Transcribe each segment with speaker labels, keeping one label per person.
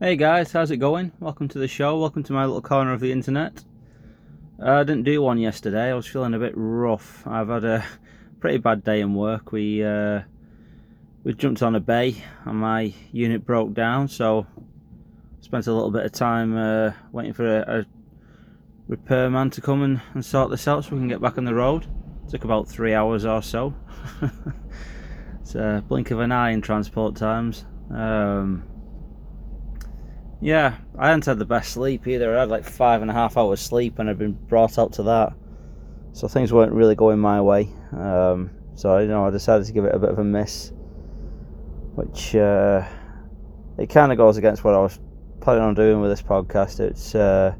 Speaker 1: Hey guys, how's it going? Welcome to the show. Welcome to my little corner of the internet. Uh, I didn't do one yesterday. I was feeling a bit rough. I've had a pretty bad day in work. We uh, we jumped on a bay and my unit broke down, so spent a little bit of time uh, waiting for a, a repairman to come and, and sort this out so we can get back on the road. It took about three hours or so. it's a blink of an eye in transport times. Um, yeah, I hadn't had the best sleep either. I had like five and a half hours sleep and I'd been brought up to that. So things weren't really going my way. Um, so, you know, I decided to give it a bit of a miss. Which, uh, it kind of goes against what I was planning on doing with this podcast. It's, uh,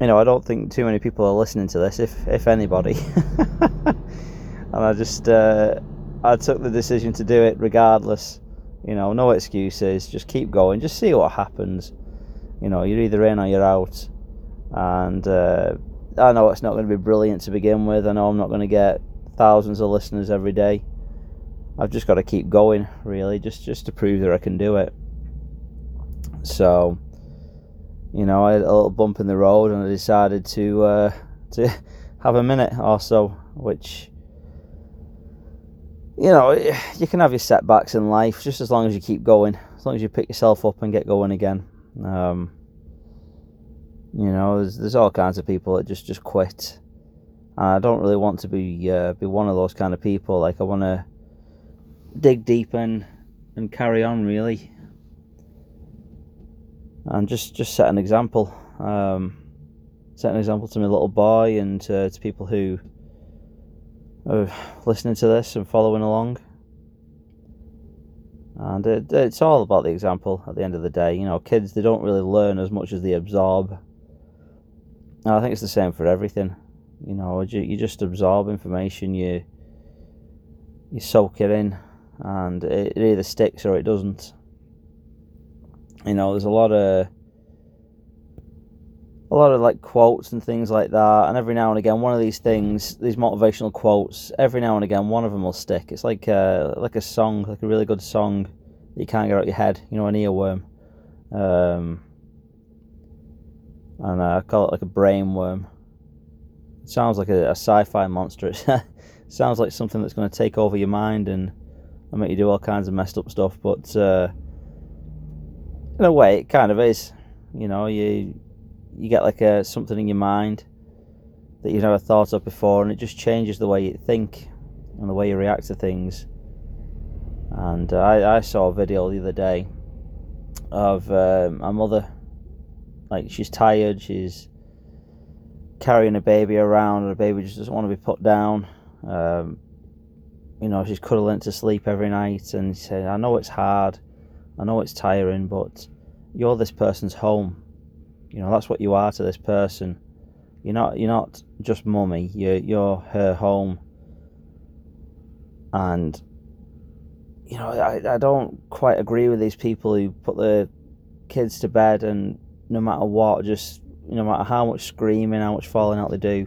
Speaker 1: you know, I don't think too many people are listening to this, if, if anybody. and I just, uh, I took the decision to do it regardless you know, no excuses. Just keep going. Just see what happens. You know, you're either in or you're out. And uh, I know it's not going to be brilliant to begin with. I know I'm not going to get thousands of listeners every day. I've just got to keep going, really, just just to prove that I can do it. So, you know, I had a little bump in the road, and I decided to uh, to have a minute or so, which you know, you can have your setbacks in life just as long as you keep going, as long as you pick yourself up and get going again. Um, you know, there's there's all kinds of people that just just quit. And I don't really want to be uh, be one of those kind of people. Like I want to dig deep and and carry on really, and just just set an example. Um, set an example to my little boy and to, to people who of listening to this and following along. And it, it's all about the example at the end of the day. You know, kids, they don't really learn as much as they absorb. And I think it's the same for everything. You know, you, you just absorb information, you, you soak it in, and it, it either sticks or it doesn't. You know, there's a lot of a lot of like quotes and things like that. And every now and again, one of these things, these motivational quotes, every now and again, one of them will stick. It's like a, uh, like a song, like a really good song that you can't get out of your head. You know, an earworm. Um, and uh, I call it like a brain worm. It sounds like a, a sci-fi monster. it sounds like something that's going to take over your mind and, and make you do all kinds of messed up stuff. But uh, in a way, it kind of is. You know, you you get like a something in your mind that you've never thought of before, and it just changes the way you think and the way you react to things. And uh, I, I saw a video the other day of um, a mother, like she's tired, she's carrying a baby around, and the baby just doesn't want to be put down. Um, you know, she's cuddling to sleep every night, and she said, "I know it's hard, I know it's tiring, but you're this person's home you know, that's what you are to this person. You're not you're not just mummy. You're you're her home. And you know, I, I don't quite agree with these people who put their kids to bed and no matter what, just no matter how much screaming, how much falling out they do,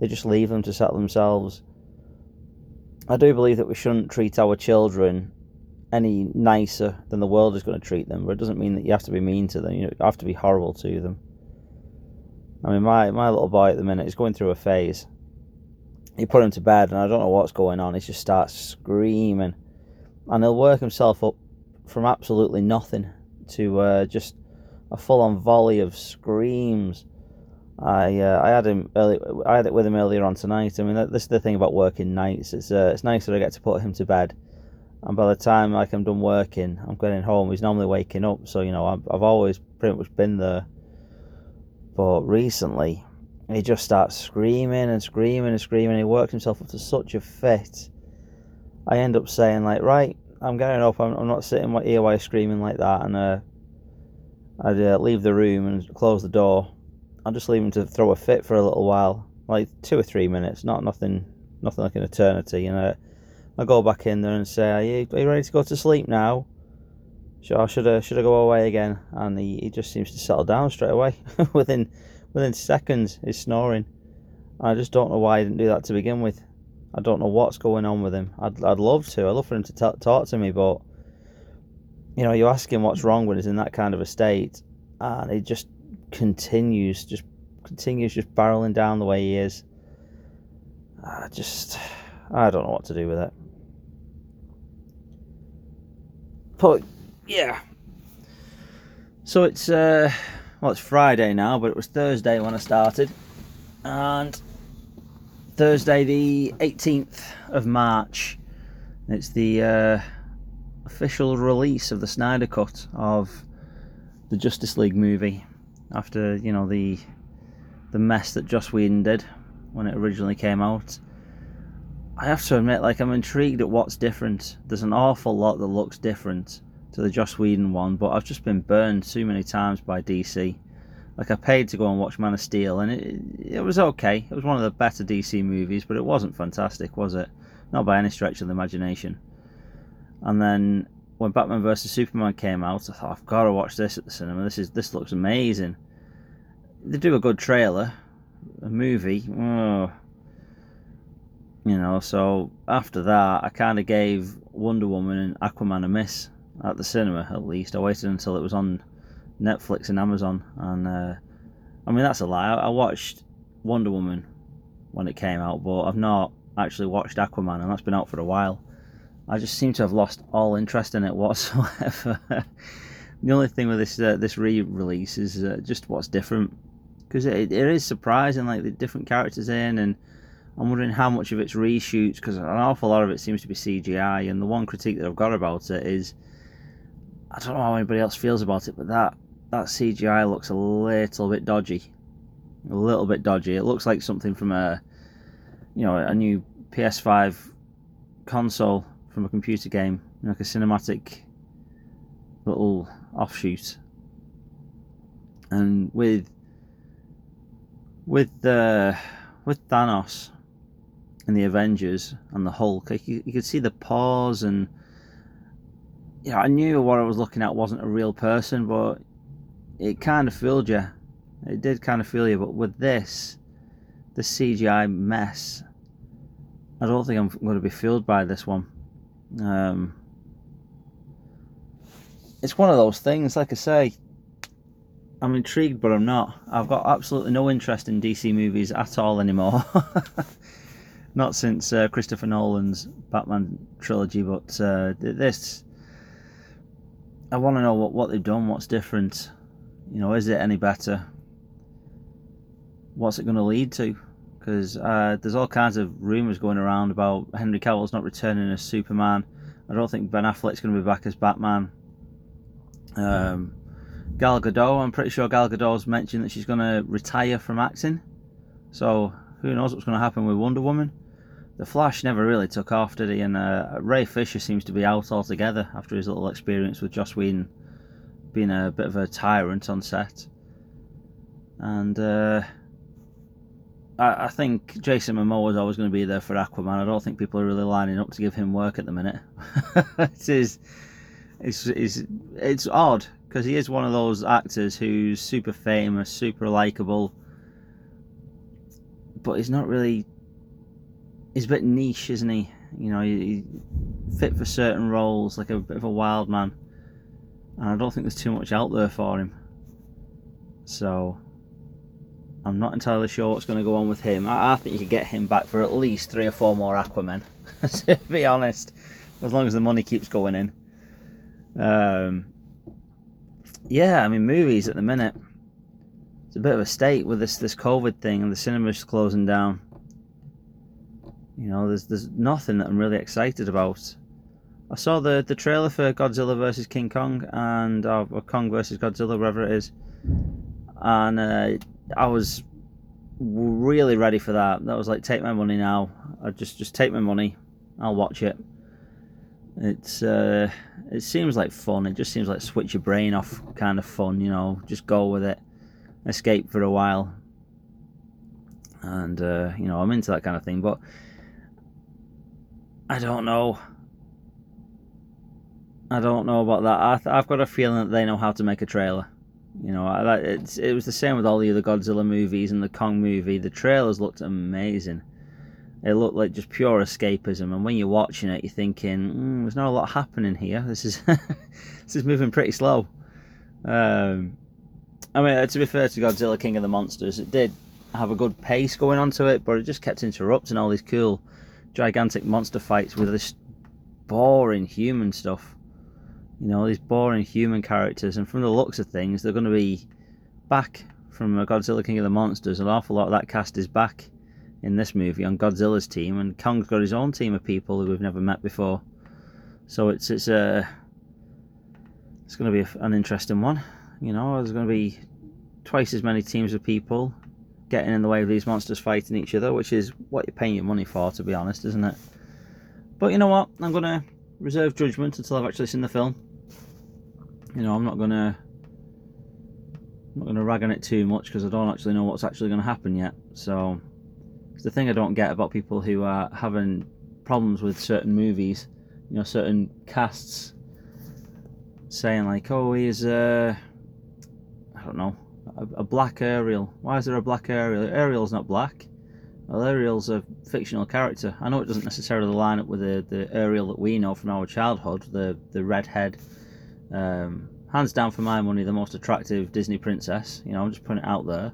Speaker 1: they just leave them to settle themselves. I do believe that we shouldn't treat our children any nicer than the world is going to treat them, but it doesn't mean that you have to be mean to them. You, know, you have to be horrible to them. I mean, my, my little boy at the minute is going through a phase. You put him to bed, and I don't know what's going on. He just starts screaming, and he'll work himself up from absolutely nothing to uh, just a full-on volley of screams. I uh, I had him early. I had it with him earlier on tonight. I mean, this is the thing about working nights. It's uh, it's nice that I get to put him to bed and by the time like I'm done working, I'm getting home. He's normally waking up, so you know I've, I've always pretty much been there. But recently, he just starts screaming and screaming and screaming. He works himself up to such a fit. I end up saying like, right, I'm getting up. I'm, I'm not sitting here while screaming like that, and uh, I'd uh, leave the room and close the door. I'll just leave him to throw a fit for a little while, like two or three minutes, not nothing, nothing like an eternity, you know I go back in there and say, "Are you, are you ready to go to sleep now?" Or should I should I go away again? And he, he just seems to settle down straight away within within seconds. He's snoring. I just don't know why he didn't do that to begin with. I don't know what's going on with him. I'd I'd love to. I'd love for him to t- talk to me, but you know, you ask him what's wrong when he's in that kind of a state, and he just continues, just continues just barreling down the way he is. I just, I don't know what to do with it. But yeah, so it's uh, well, it's Friday now, but it was Thursday when I started, and Thursday the 18th of March. It's the uh, official release of the Snyder Cut of the Justice League movie after you know the the mess that Joss Whedon did when it originally came out. I have to admit, like I'm intrigued at what's different. There's an awful lot that looks different to the Joss Whedon one, but I've just been burned too many times by DC. Like I paid to go and watch Man of Steel, and it it was okay. It was one of the better DC movies, but it wasn't fantastic, was it? Not by any stretch of the imagination. And then when Batman vs Superman came out, I thought I've got to watch this at the cinema. This is this looks amazing. They do a good trailer, a movie. Oh. You know, so after that, I kind of gave Wonder Woman and Aquaman a miss at the cinema. At least I waited until it was on Netflix and Amazon, and uh, I mean that's a lie. I watched Wonder Woman when it came out, but I've not actually watched Aquaman, and that's been out for a while. I just seem to have lost all interest in it whatsoever. the only thing with this uh, this re-release is uh, just what's different, because it, it is surprising, like the different characters in, and I'm wondering how much of it's reshoots, because an awful lot of it seems to be CGI. And the one critique that I've got about it is, I don't know how anybody else feels about it, but that that CGI looks a little bit dodgy, a little bit dodgy. It looks like something from a, you know, a new PS5 console from a computer game, like a cinematic little offshoot. And with with the uh, with Thanos and the Avengers and the Hulk, you, you could see the pause and yeah, I knew what I was looking at wasn't a real person, but it kind of fooled you. It did kind of fool you, but with this, the CGI mess, I don't think I'm going to be fooled by this one. Um, it's one of those things, like I say, I'm intrigued, but I'm not. I've got absolutely no interest in DC movies at all anymore. not since uh, Christopher Nolan's Batman trilogy, but uh, this. I want to know what, what they've done, what's different. You know, is it any better? What's it going to lead to? because uh, there's all kinds of rumours going around about Henry Cavill's not returning as Superman. I don't think Ben Affleck's going to be back as Batman. Um, Gal Gadot, I'm pretty sure Gal Gadot's mentioned that she's going to retire from acting. So who knows what's going to happen with Wonder Woman? The Flash never really took off, did he? And uh, Ray Fisher seems to be out altogether after his little experience with Joss Whedon being a bit of a tyrant on set. And uh, I, I think Jason Momoa is always going to be there for Aquaman. I don't think people are really lining up to give him work at the minute. it is, it's, it's, it's odd because he is one of those actors who's super famous, super likable, but he's not really. He's a bit niche, isn't he? You know, he, he fit for certain roles, like a bit of a wild man, and I don't think there's too much out there for him. So I'm not entirely sure what's going to go on with him. I, I think you could get him back for at least three or four more Aquaman, to be honest, as long as the money keeps going in. Um, yeah, I mean, movies at the minute, it's a bit of a state with this this COVID thing and the cinemas closing down. You know, there's there's nothing that I'm really excited about. I saw the the trailer for Godzilla versus King Kong and or, Kong versus Godzilla, whatever it is, and uh, I was really ready for that. That was like, take my money now. I just just take my money. I'll watch it. It's uh, it seems like fun. It just seems like switch your brain off kind of fun. You know, just go with it, escape for a while, and uh, you know I'm into that kind of thing. But I don't know. I don't know about that. I have got a feeling that they know how to make a trailer. You know, it's, it was the same with all the other Godzilla movies and the Kong movie. The trailers looked amazing. it looked like just pure escapism. And when you're watching it, you're thinking, mm, "There's not a lot happening here. This is this is moving pretty slow." Um, I mean, to be fair to Godzilla King of the Monsters, it did have a good pace going on to it, but it just kept interrupting all these cool, gigantic monster fights with this boring human stuff. You know, these boring human characters, and from the looks of things, they're going to be back from Godzilla King of the Monsters. An awful lot of that cast is back in this movie on Godzilla's team, and Kong's got his own team of people who we've never met before. So it's it's uh, a it's going to be an interesting one. You know, there's going to be twice as many teams of people getting in the way of these monsters fighting each other, which is what you're paying your money for, to be honest, isn't it? But you know what? I'm going to reserve judgment until I've actually seen the film. You know, I'm not going to I'm not going to rag on it too much because I don't actually know what's actually going to happen yet. So, the thing I don't get about people who are having problems with certain movies, you know, certain casts saying like, "Oh, he's uh, I don't know, a, a black Ariel. Why is there a black Ariel? Ariel's not black. Well, Ariel's a fictional character. I know it doesn't necessarily line up with the, the Ariel that we know from our childhood, the the redhead, um, hands down for my money, the most attractive Disney princess. You know, I'm just putting it out there.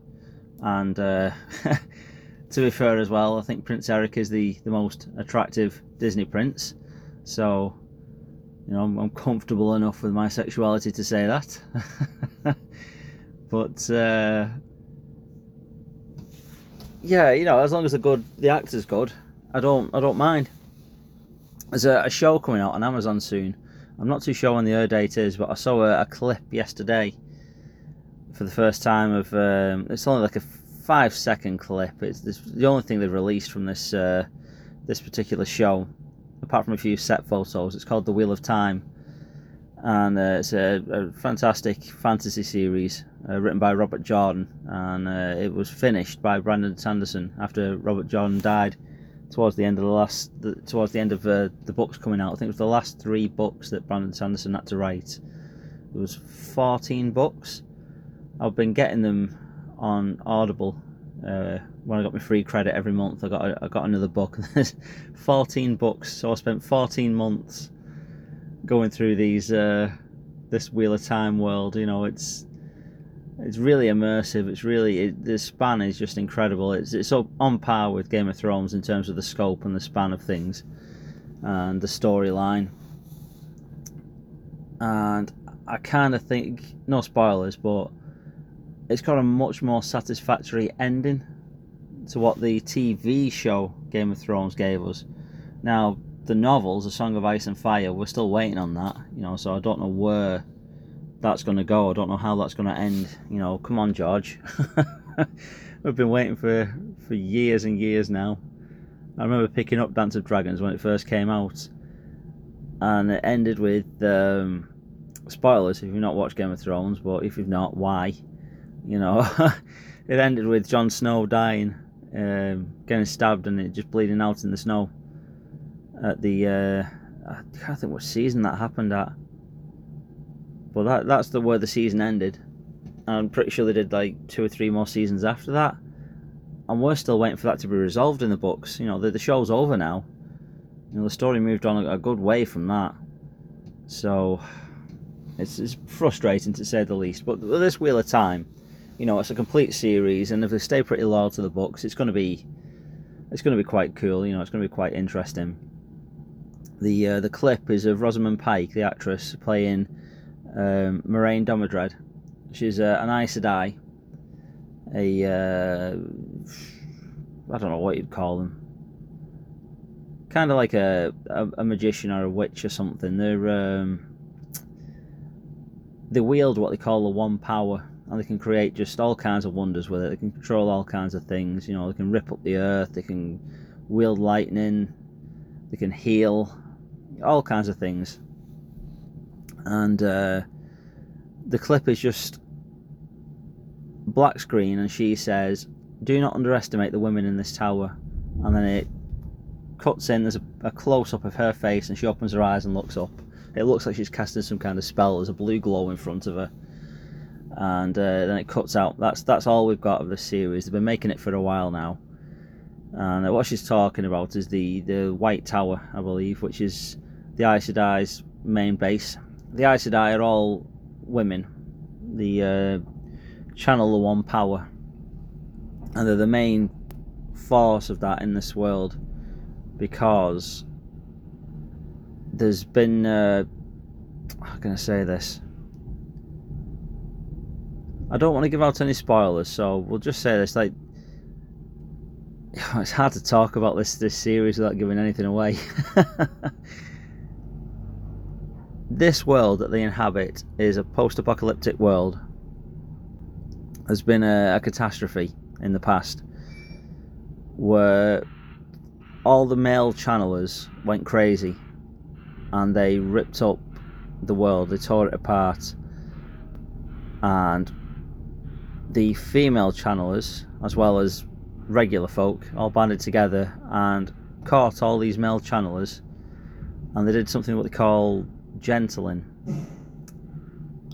Speaker 1: And uh, to be fair as well, I think Prince Eric is the, the most attractive Disney prince. So, you know, I'm, I'm comfortable enough with my sexuality to say that. but uh, yeah, you know, as long as the good, the actor's good, I don't, I don't mind. There's a, a show coming out on Amazon soon I'm not too sure when the air date is, but I saw a, a clip yesterday for the first time of. Um, it's only like a five second clip. It's, the only thing they've released from this uh, this particular show, apart from a few set photos. It's called The Wheel of Time, and uh, it's a, a, fantastic fantasy series uh, written by Robert Jordan, and uh, it was finished by Brandon Sanderson after Robert Jordan died towards the end of the last, the, towards the end of uh, the books coming out. I think it was the last three books that Brandon Sanderson had to write. It was 14 books. I've been getting them on Audible. Uh, when I got my free credit every month, I got I got another book. There's 14 books, so I spent 14 months going through these uh, this Wheel of Time world. You know, it's it's really immersive. It's really it, the span is just incredible. It's it's on par with Game of Thrones in terms of the scope and the span of things, and the storyline. And I kind of think no spoilers, but it's got a much more satisfactory ending to what the TV show Game of Thrones gave us. Now the novels, A Song of Ice and Fire, we're still waiting on that. You know, so I don't know where that's going to go. I don't know how that's going to end. You know, come on, George. We've been waiting for for years and years now. I remember picking up Dance of Dragons when it first came out, and it ended with um, spoilers if you've not watched Game of Thrones, but if you've not, why? You know, it ended with Jon Snow dying, um, getting stabbed, and it just bleeding out in the snow. At the uh, I can't think what season that happened at. But that that's the where the season ended. I'm pretty sure they did like two or three more seasons after that. And we're still waiting for that to be resolved in the books. You know, the, the show's over now. You know, the story moved on a, a good way from that. So it's, it's frustrating to say the least. But this Wheel of Time, you know, it's a complete series, and if they stay pretty loyal to the books, it's going to be it's going to be quite cool. You know, it's going to be quite interesting. The uh, the clip is of Rosamund Pike, the actress, playing um, Moiraine Damodred. She's uh, an Aes Sedai, a uh, I don't know what you'd call them. Kind of like a, a, a magician or a witch or something. They're um, they wield what they call the one power, and they can create just all kinds of wonders with it. They can control all kinds of things. You know, they can rip up the earth. They can wield lightning. They can heal, all kinds of things and uh, the clip is just black screen, and she says, "Do not underestimate the women in this tower," and then it cuts in. There's a, a close up of her face, and she opens her eyes and looks up. It looks like she's casting some kind of spell. There's a blue glow in front of her, and uh, then it cuts out. That's that's all we've got of this series. They've been making it for a while now, And what she's talking about is the, the White Tower, I believe, which is the Aes Sedai's main base. The Aes Sedai are all women. The uh, channel the one power. And they're the main force of that in this world because there's been uh, how can I say this? I don't want to give out any spoilers, so we'll just say this: like, it's hard to talk about this this series without giving anything away. this world that they inhabit is a post-apocalyptic world. There's been a, a catastrophe in the past where all the male channelers went crazy and they ripped up the world, they tore it apart, and the female channelers, as well as regular folk, all banded together and caught all these male channelers, and they did something what they call gentling.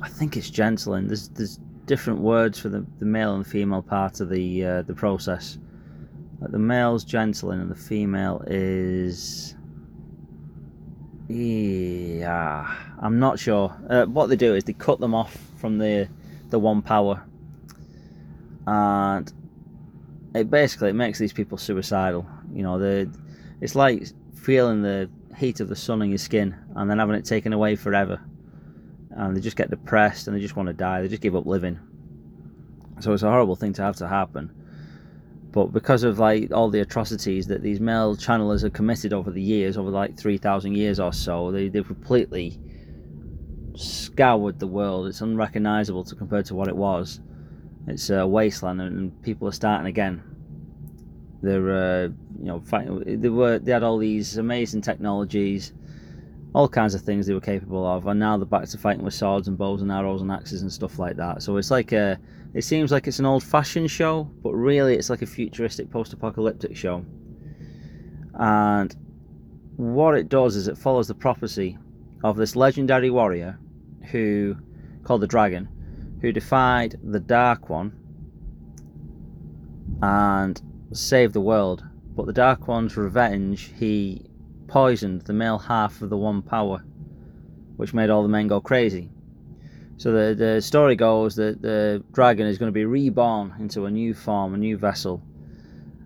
Speaker 1: I think it's gentling. There's there's different words for the, the male and female part of the uh, the process. Like the male's gentling and the female is yeah, I'm not sure. Uh, what they do is they cut them off from the the one power, and it basically it makes these people suicidal. You know, it's like feeling the heat of the sun on your skin and then having it taken away forever, and they just get depressed and they just want to die. They just give up living. So it's a horrible thing to have to happen but because of like all the atrocities that these male channelers have committed over the years, over like 3,000 years or so, they, they've completely scoured the world. It's unrecognizable to compared to what it was. It's a wasteland, and people are starting again. They're, uh, you know. They were, they had all these amazing technologies, all kinds of things they were capable of, and now they're back to fighting with swords and bows and arrows and axes and stuff like that. So it's like a it seems like it's an old fashioned show, but really it's like a futuristic post apocalyptic show. And what it does is it follows the prophecy of this legendary warrior who, called the Dragon, who defied the Dark One and saved the world. But the Dark One's revenge, he poisoned the male half of the One Power, which made all the men go crazy. So the, the story goes that the dragon is going to be reborn into a new form, a new vessel,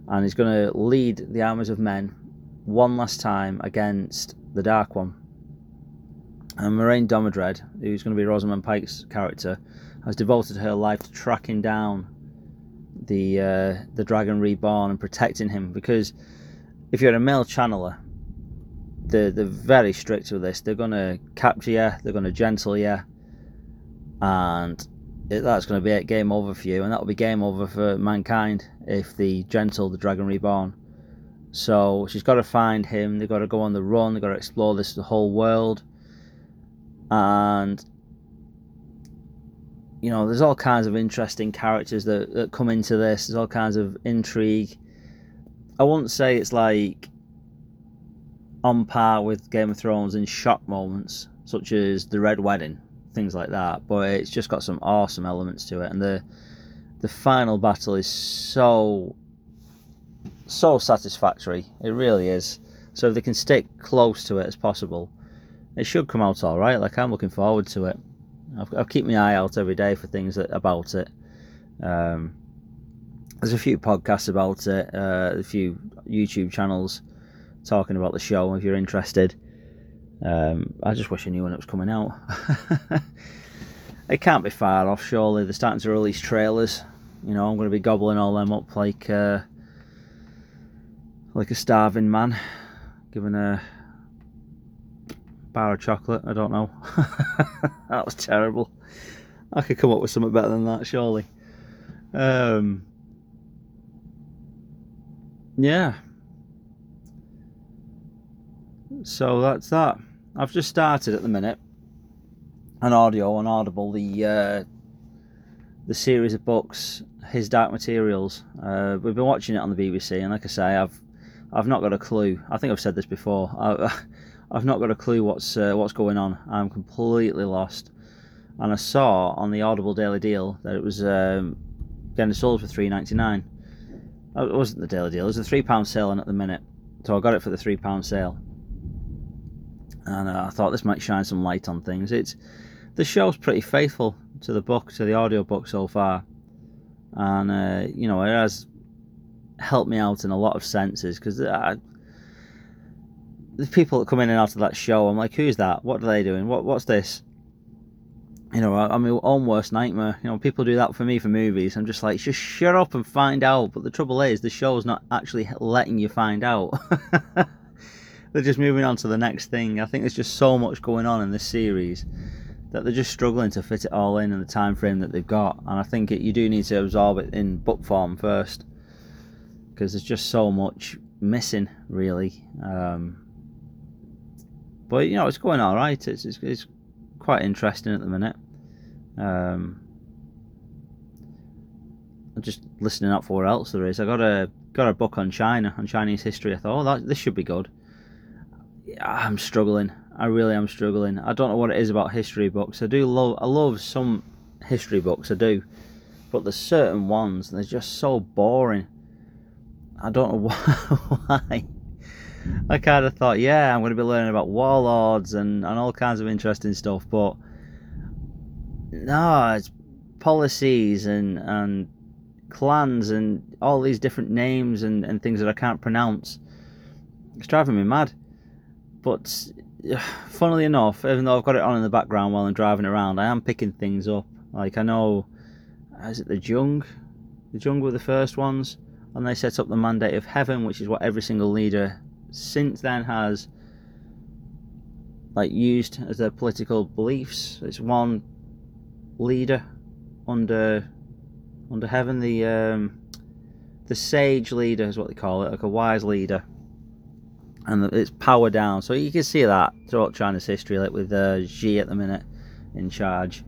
Speaker 1: and he's going to lead the armies of men one last time against the Dark One. And Moiraine Damodred, who's going to be Rosamund Pike's character, has devoted her life to tracking down the uh, the dragon reborn and protecting him. Because if you're a male channeler, they're, they're very strict with this. They're going to capture you, they're going to gentle you, and it, that's going to be it, game over for you, and that'll be game over for mankind if the gentle, the dragon reborn. So she's got to find him. They've got to go on the run. They've got to explore this whole world, and you know, there's all kinds of interesting characters that, that come into this. There's all kinds of intrigue. I wouldn't say it's like on par with Game of Thrones in shock moments, such as the Red Wedding, things like that. But it's just got some awesome elements to it, and the the final battle is so so satisfactory. It really is. So if they can stick close to it as possible, it should come out all right. Like I'm looking forward to it. I'll, I'll keep my eye out every day for things that, about it. Um, there's a few podcasts about it, uh, a few YouTube channels talking about the show. If you're interested, um, I just wish I knew when it was coming out. it can't be far off, surely. They're starting to release trailers. You know, I'm going to be gobbling all them up like uh, like a starving man, given a bar of chocolate. I don't know. that was terrible. I could come up with something better than that, surely. Um, yeah. So that's that. I've just started at the minute an audio on Audible the uh, the series of books His Dark Materials. Uh, we've been watching it on the BBC, and like I say, I've I've not got a clue. I think I've said this before. I, I've not got a clue what's uh, what's going on. I'm completely lost. And I saw on the Audible Daily Deal that it was um, getting sold for three ninety nine. Oh, it wasn't the daily deal. It was a three pound sale on at the minute, so I got it for the three pound sale. And uh, I thought this might shine some light on things. It's the show's pretty faithful to the book, to the audio book so far, and uh, you know it has helped me out in a lot of senses because the people that come in and out of that show, I'm like, who's that? What are they doing? What what's this? you know, I'm my own worst nightmare. You know, people do that for me for movies. I'm just like, just shut up and find out. But the trouble is, the show's not actually letting you find out. they're just moving on to the next thing. I think there's just so much going on in this series that they're just struggling to fit it all in in the time frame that they've got. And I think it, you do need to absorb it in book form first because there's just so much missing, really. Um, but you know, it's going all right. It's, it's, it's quite interesting at the minute. Um, I'm just listening up for what else there is. I got a got a book on China, on Chinese history. I thought, oh, that, this should be good. Yeah, I'm struggling. I really am struggling. I don't know what it is about history books. I do love, I love some history books. I do, but there's certain ones and they're just so boring. I don't know why. I kind of thought, yeah, I'm going to be learning about warlords and, and all kinds of interesting stuff, but no, it's policies and and clans and all these different names and, and things that I can't pronounce. It's driving me mad. But funnily enough, even though I've got it on in the background while I'm driving around, I am picking things up. Like I know, is it the Jung? The Jung were the first ones, and they set up the mandate of heaven, which is what every single leader since then has like used as their political beliefs. It's one leader under under heaven, the um, the sage leader is what they call it, like a wise leader, and it's power down. So you can see that throughout China's history, like with uh, Xi at the minute in charge.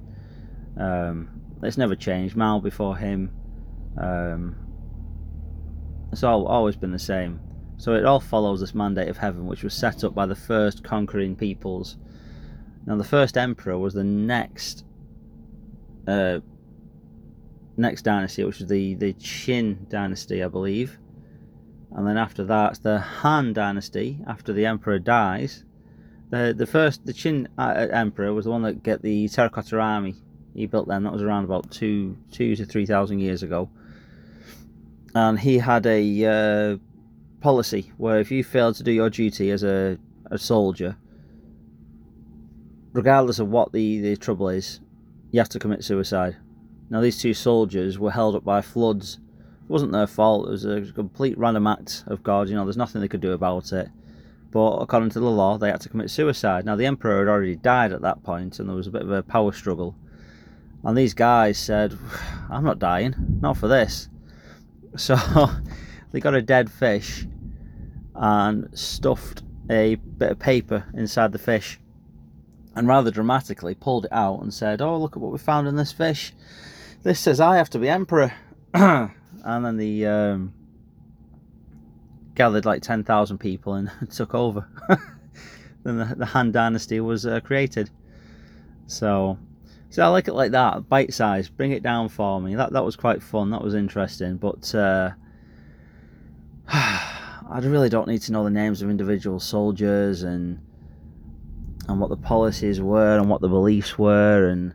Speaker 1: Um, it's never changed. Mao before him. Um, it's all, always been the same. So it all follows this mandate of heaven, which was set up by the first conquering peoples. Now, the first emperor was the next uh, next dynasty, which was the, the Qin dynasty, I believe. And then after that, the Han dynasty, after the emperor dies. The the first, the Qin uh, emperor was the one that get the terracotta army. He built them. That was around about two two to three thousand years ago. And he had a uh, policy where if you fail to do your duty as a, a soldier, regardless of what the, the trouble is, you have to commit suicide. Now, these two soldiers were held up by floods. It wasn't their fault, it was a complete random act of God. You know, there's nothing they could do about it. But according to the law, they had to commit suicide. Now, the emperor had already died at that point, and there was a bit of a power struggle. And these guys said, I'm not dying, not for this. So they got a dead fish and stuffed a bit of paper inside the fish and rather dramatically pulled it out and said, Oh, look at what we found in this fish. This says I have to be emperor. and then the um, gathered like 10,000 people and took over. then the, the Han Dynasty was uh, created. So, so I like it like that, bite size. Bring it down for me. That that was quite fun. That was interesting. But uh, I really don't need to know the names of individual soldiers and and what the policies were and what the beliefs were and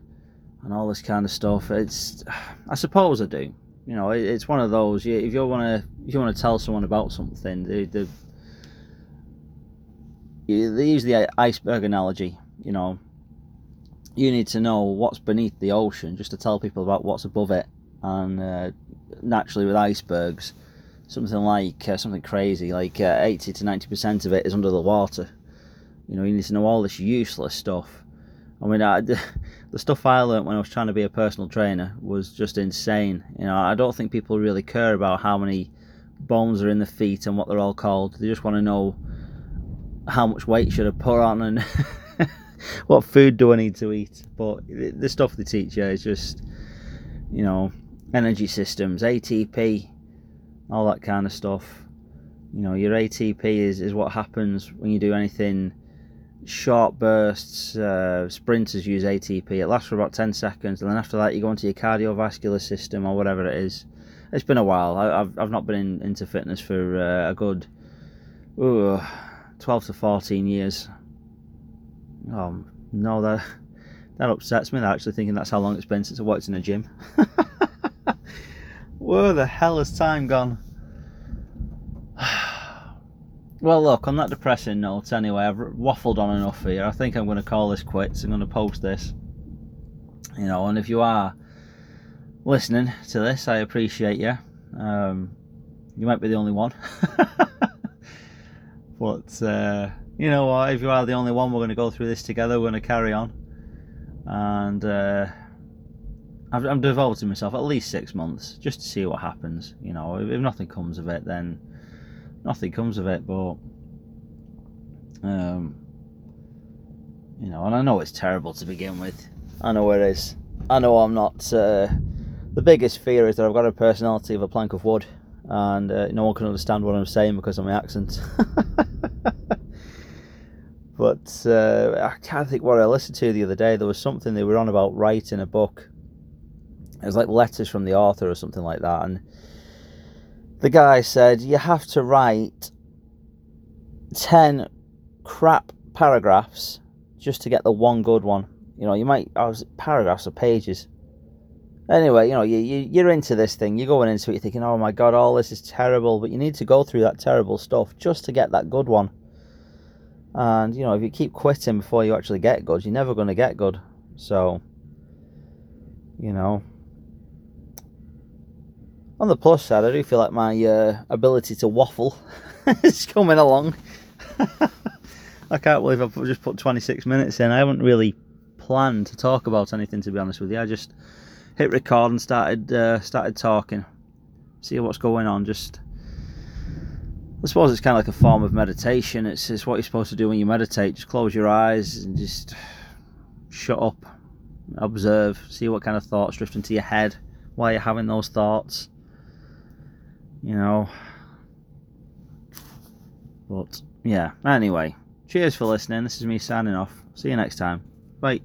Speaker 1: and all this kind of stuff. It's I suppose I do. You know, it, it's one of those. If you want to you want to tell someone about something, they, they they use the iceberg analogy. You know, you need to know what's beneath the ocean just to tell people about what's above it. And uh, naturally, with icebergs, something like uh, something crazy, like uh, 80 to 90 percent of it is under the water. You know, you need to know all this useless stuff. I mean, I, the stuff I learned when I was trying to be a personal trainer was just insane. You know, I don't think people really care about how many bones are in the feet and what they're all called. They just want to know how much weight should I put on and what food do I need to eat. But the stuff they teach you is just, you know, energy systems, ATP, all that kind of stuff. You know, your ATP is, is what happens when you do anything short bursts. Uh, sprinters use ATP. It lasts for about 10 seconds, and then after that, you go into your cardiovascular system or whatever it is, it's been a while. I, have I've not been in, into fitness for uh, a good ooh, twelve to fourteen years. Oh no, that that upsets me. Actually thinking that's how long it's been since I worked in a gym. Where the hell has time gone? well, look, on that depressing note, anyway, I've waffled on enough here. I think I'm going to call this quits. I'm going to post this. You know, and if you are listening to this, I appreciate you. Um, you might be the only one. but, uh, you know what, if you are the only one, we're going to go through this together. We're going to carry on. And, uh, I'm devoting myself at least six months just to see what happens. You know, if, if nothing comes of it, then nothing comes of it. But um, you know, and I know it's terrible to begin with. I know it is. I know I'm not. Uh, the biggest fear is that I've got a personality of a plank of wood, and uh, no one can understand what I'm saying because of my accent. but uh, I can't think what I listened to the other day. There was something they were on about writing a book it was like letters from the author or something like that. And the guy said, You have to write 10 crap paragraphs just to get the one good one. You know, you might, oh, I was paragraphs or pages. Anyway, you know, you, you, you're into this thing, you're going into it, you're thinking, oh my god, all this is terrible, but you need to go through that terrible stuff just to get that good one. And, you know, if you keep quitting before you actually get good, you're never going to get good. So, you know, on the plus side, I do feel like my uh, ability to waffle is coming along. I can't believe I've just put 26 minutes in. I haven't really planned to talk about anything, to be honest with you. I just hit record and started uh, started talking, see what's going on. Just, I suppose it's kind of like a form of meditation. It's, it's what you're supposed to do when you meditate. Just close your eyes and just shut up, observe, see what kind of thoughts drift into your head while you're having those thoughts you know. But yeah, anyway, cheers for listening. This is me signing off. See you next time. Bye.